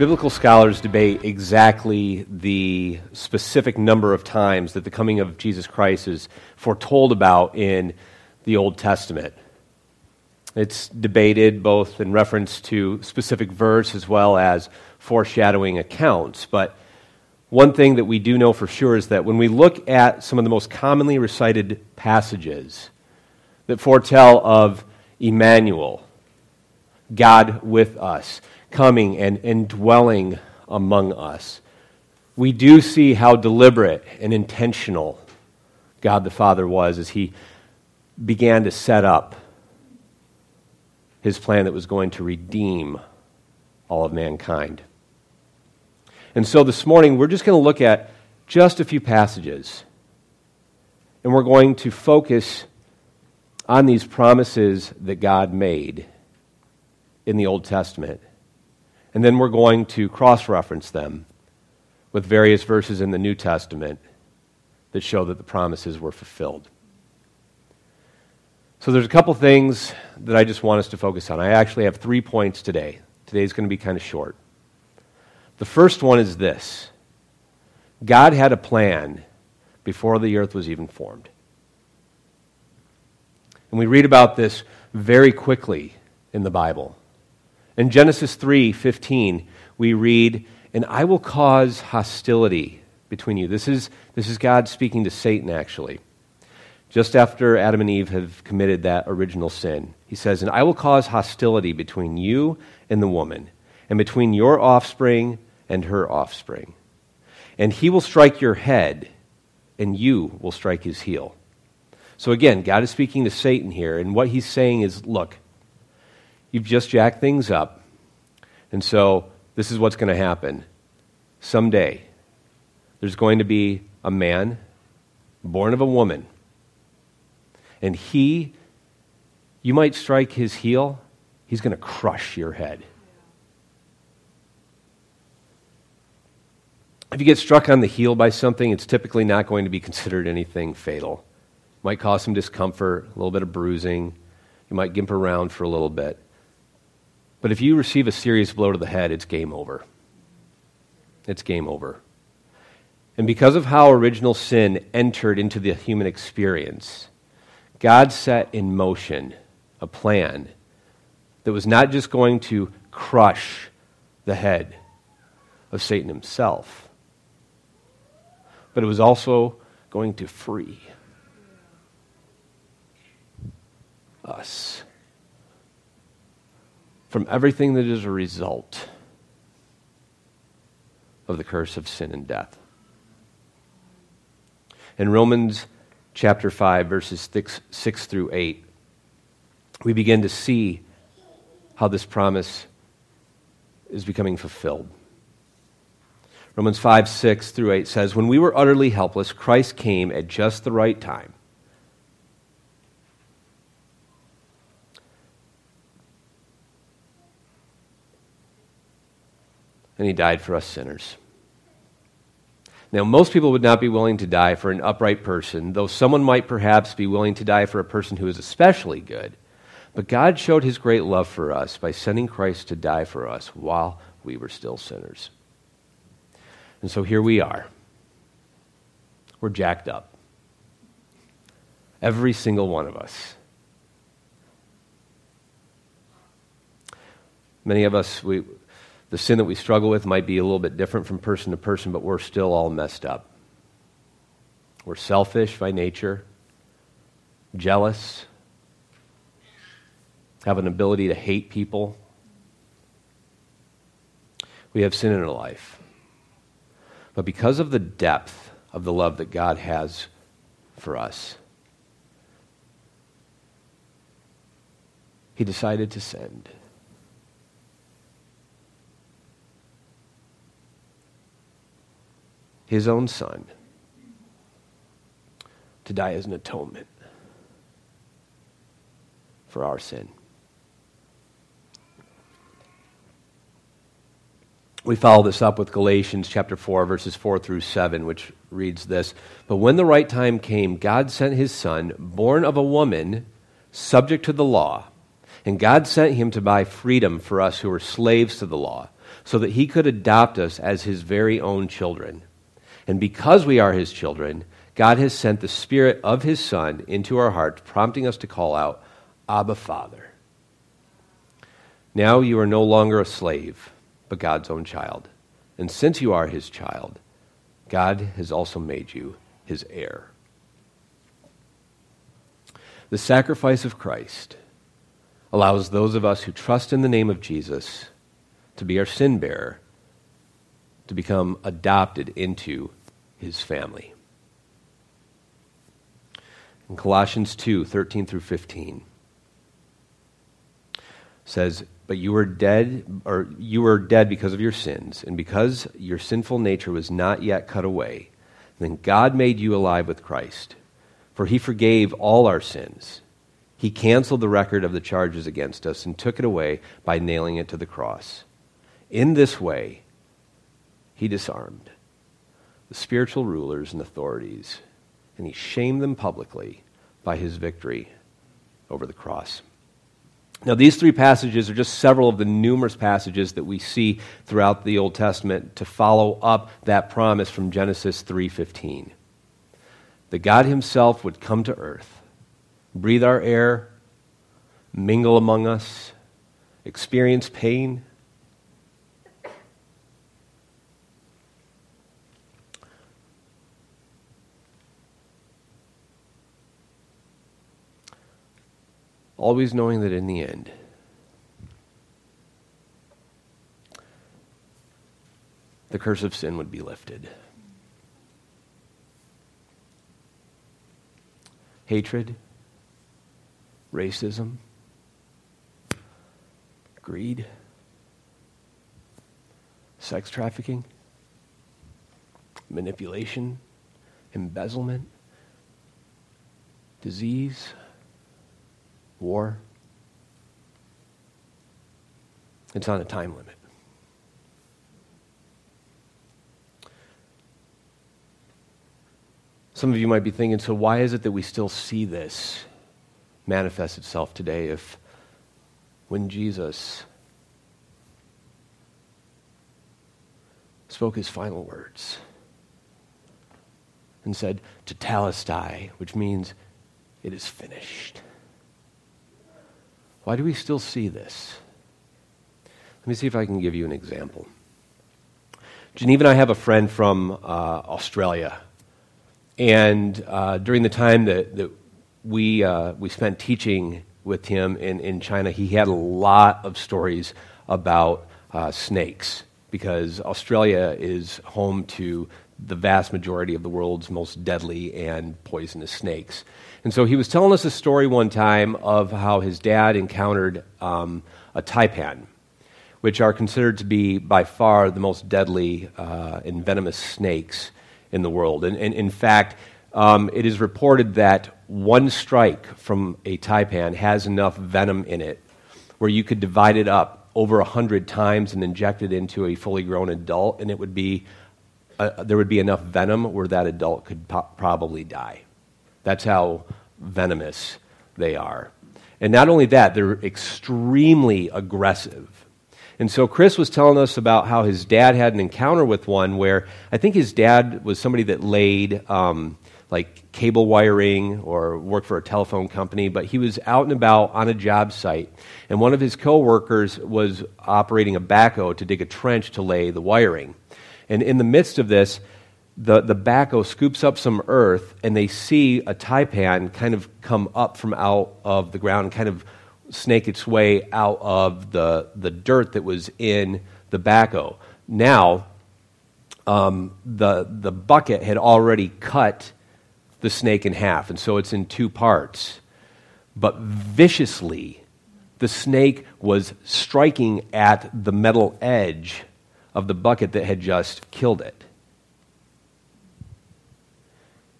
Biblical scholars debate exactly the specific number of times that the coming of Jesus Christ is foretold about in the Old Testament. It's debated both in reference to specific verse as well as foreshadowing accounts. But one thing that we do know for sure is that when we look at some of the most commonly recited passages that foretell of Emmanuel, God with us, coming and, and dwelling among us. We do see how deliberate and intentional God the Father was as he began to set up his plan that was going to redeem all of mankind. And so this morning, we're just going to look at just a few passages. And we're going to focus on these promises that God made in the Old Testament. And then we're going to cross reference them with various verses in the New Testament that show that the promises were fulfilled. So there's a couple things that I just want us to focus on. I actually have three points today. Today's going to be kind of short. The first one is this God had a plan before the earth was even formed. And we read about this very quickly in the Bible. In Genesis 3:15, we read, "And I will cause hostility between you." This is, this is God speaking to Satan, actually. Just after Adam and Eve have committed that original sin, he says, And I will cause hostility between you and the woman, and between your offspring and her offspring. And he will strike your head, and you will strike his heel. So again, God is speaking to Satan here, and what he's saying is look, You've just jacked things up. And so this is what's going to happen. Someday, there's going to be a man born of a woman. And he, you might strike his heel, he's going to crush your head. If you get struck on the heel by something, it's typically not going to be considered anything fatal. It might cause some discomfort, a little bit of bruising. You might gimp around for a little bit. But if you receive a serious blow to the head, it's game over. It's game over. And because of how original sin entered into the human experience, God set in motion a plan that was not just going to crush the head of Satan himself, but it was also going to free us from everything that is a result of the curse of sin and death. In Romans chapter 5, verses 6, 6 through 8, we begin to see how this promise is becoming fulfilled. Romans 5, 6 through 8 says, When we were utterly helpless, Christ came at just the right time and he died for us sinners. Now, most people would not be willing to die for an upright person, though someone might perhaps be willing to die for a person who is especially good. But God showed his great love for us by sending Christ to die for us while we were still sinners. And so here we are. We're jacked up. Every single one of us. Many of us, we, the sin that we struggle with might be a little bit different from person to person, but we're still all messed up. We're selfish by nature, jealous, have an ability to hate people. We have sin in our life. But because of the depth of the love that God has for us, He decided to send. His own son to die as an atonement for our sin. We follow this up with Galatians chapter 4, verses 4 through 7, which reads this But when the right time came, God sent his son, born of a woman, subject to the law. And God sent him to buy freedom for us who were slaves to the law so that he could adopt us as his very own children. And because we are his children, God has sent the Spirit of his Son into our hearts, prompting us to call out, Abba, Father. Now you are no longer a slave, but God's own child. And since you are his child, God has also made you his heir. The sacrifice of Christ allows those of us who trust in the name of Jesus to be our sin bearer, to become adopted into his family. In Colossians 2 13 through 15 says, But you were dead, or you were dead because of your sins, and because your sinful nature was not yet cut away, then God made you alive with Christ. For he forgave all our sins. He canceled the record of the charges against us and took it away by nailing it to the cross. In this way, he disarmed the spiritual rulers and authorities, and he shamed them publicly by his victory over the cross. Now, these three passages are just several of the numerous passages that we see throughout the Old Testament to follow up that promise from Genesis 3:15. That God himself would come to earth, breathe our air, mingle among us, experience pain, always knowing that in the end, the curse of sin would be lifted. Hatred, racism, greed, sex trafficking, manipulation, embezzlement, disease, war. It's on a time limit. Some of you might be thinking, so why is it that we still see this manifest itself today if when Jesus spoke his final words and said, to Tetelestai, which means it is finished. Why do we still see this? Let me see if I can give you an example. Geneva and I have a friend from uh, Australia. And uh, during the time that, that we, uh, we spent teaching with him in, in China, he had a lot of stories about uh, snakes because Australia is home to the vast majority of the world's most deadly and poisonous snakes. And so he was telling us a story one time of how his dad encountered um, a taipan, which are considered to be by far the most deadly uh, and venomous snakes in the world. And, and in fact, um, it is reported that one strike from a taipan has enough venom in it where you could divide it up over a hundred times and inject it into a fully grown adult, and it would be uh, there would be enough venom where that adult could po- probably die. That's how venomous they are. And not only that, they're extremely aggressive. And so Chris was telling us about how his dad had an encounter with one where I think his dad was somebody that laid um, like cable wiring or worked for a telephone company, but he was out and about on a job site. And one of his coworkers was operating a backhoe to dig a trench to lay the wiring. And in the midst of this, the, the backhoe scoops up some earth and they see a taipan kind of come up from out of the ground kind of snake its way out of the, the dirt that was in the backhoe. Now, um, the, the bucket had already cut the snake in half, and so it's in two parts. But viciously, the snake was striking at the metal edge of the bucket that had just killed it.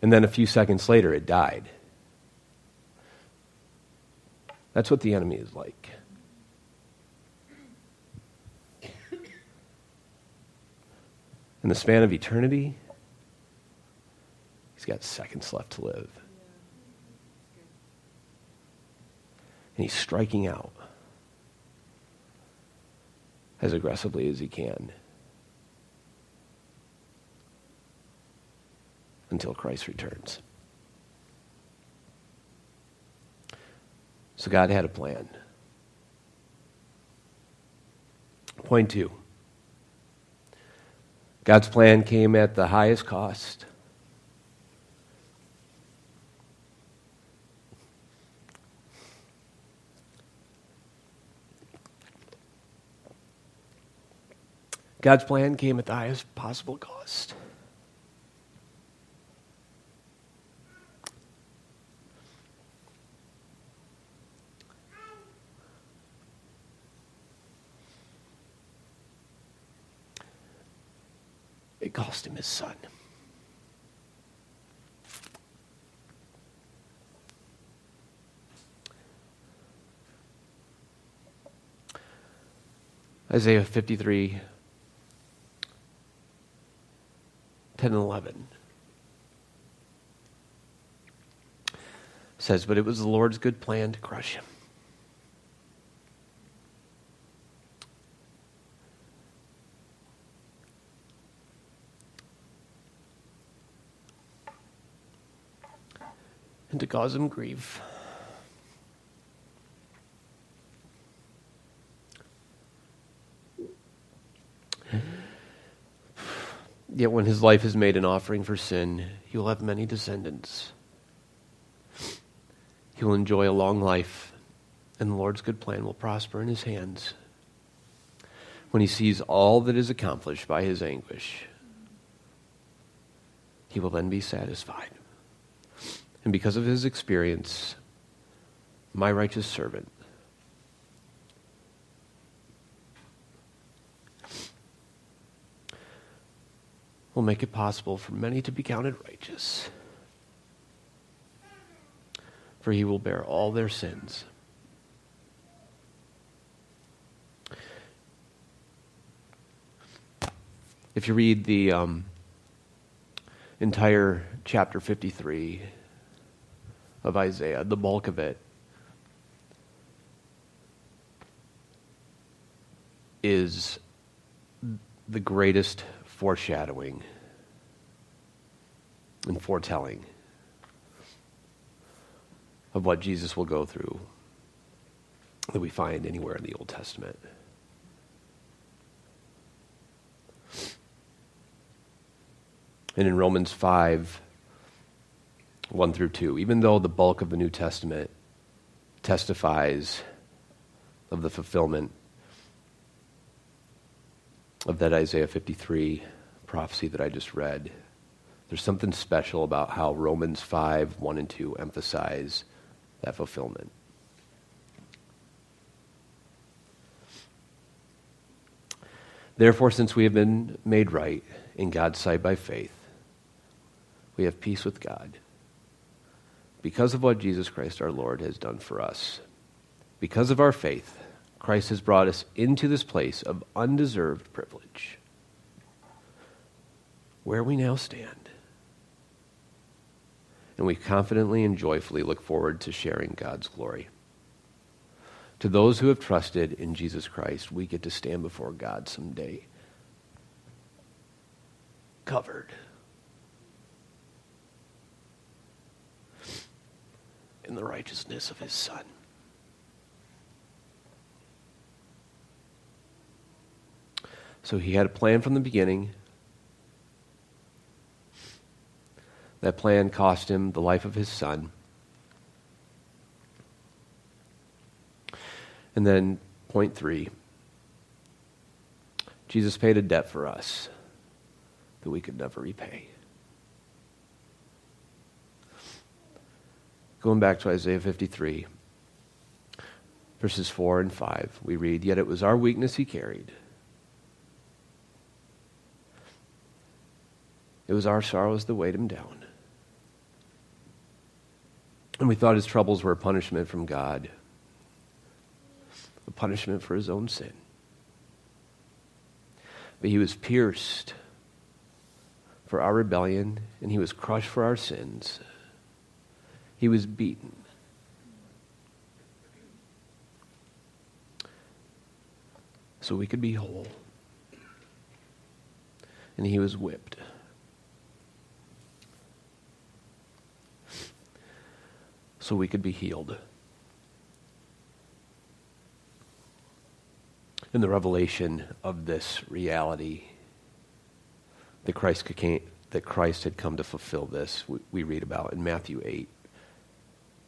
And then a few seconds later, it died. That's what the enemy is like. In the span of eternity, he's got seconds left to live. And he's striking out as aggressively as he can until Christ returns. So God had a plan. Point two God's plan came at the highest cost. God's plan came at the highest possible cost. It cost him his son. Isaiah 53 10 and 11 says, But it was the Lord's good plan to crush him. And to cause him grief. Yet when his life is made an offering for sin, he will have many descendants. He will enjoy a long life, and the Lord's good plan will prosper in his hands. When he sees all that is accomplished by his anguish, he will then be satisfied. And because of his experience, my righteous servant will make it possible for many to be counted righteous. For he will bear all their sins. If you read the um, entire chapter 53 of Isaiah, the bulk of it is the greatest foreshadowing and foretelling of what Jesus will go through that we find anywhere in the Old Testament. And in Romans 5, 1 through 2, even though the bulk of the New Testament testifies of the fulfillment of that Isaiah 53 prophecy that I just read. There's something special about how Romans 5 1 and 2 emphasize that fulfillment. Therefore, since we have been made right in God's sight by faith, we have peace with God because of what Jesus Christ our Lord has done for us. Because of our faith, Christ has brought us into this place of undeserved privilege, where we now stand. And we confidently and joyfully look forward to sharing God's glory. To those who have trusted in Jesus Christ, we get to stand before God someday covered in the righteousness of his Son. So he had a plan from the beginning. That plan cost him the life of his son. And then, point three Jesus paid a debt for us that we could never repay. Going back to Isaiah 53, verses 4 and 5, we read, Yet it was our weakness he carried It was our sorrows that weighed him down. And we thought his troubles were a punishment from God, a punishment for his own sin. But he was pierced for our rebellion, and he was crushed for our sins. He was beaten. so we could be whole. And he was whipped. So we could be healed. In the revelation of this reality, that Christ, came, that Christ had come to fulfill this, we, we read about in Matthew 8,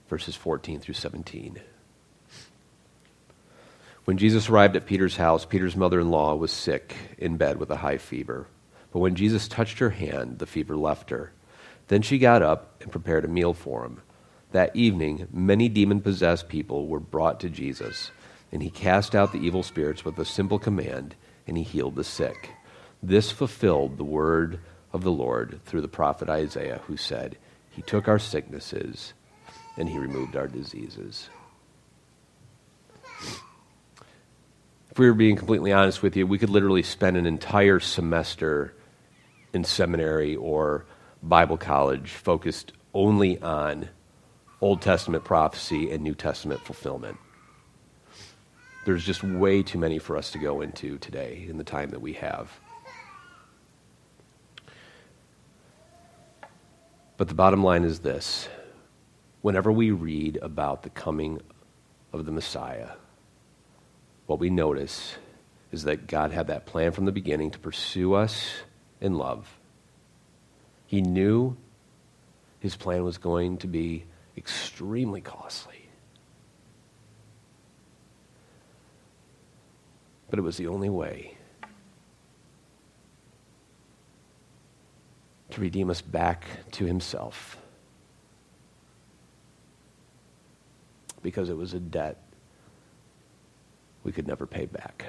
verses 14 through 17. When Jesus arrived at Peter's house, Peter's mother in law was sick in bed with a high fever. But when Jesus touched her hand, the fever left her. Then she got up and prepared a meal for him. That evening, many demon possessed people were brought to Jesus, and he cast out the evil spirits with a simple command, and he healed the sick. This fulfilled the word of the Lord through the prophet Isaiah, who said, He took our sicknesses and he removed our diseases. If we were being completely honest with you, we could literally spend an entire semester in seminary or Bible college focused only on Old Testament prophecy and New Testament fulfillment. There's just way too many for us to go into today in the time that we have. But the bottom line is this whenever we read about the coming of the Messiah, what we notice is that God had that plan from the beginning to pursue us in love. He knew his plan was going to be extremely costly. But it was the only way to redeem us back to himself. Because it was a debt we could never pay back.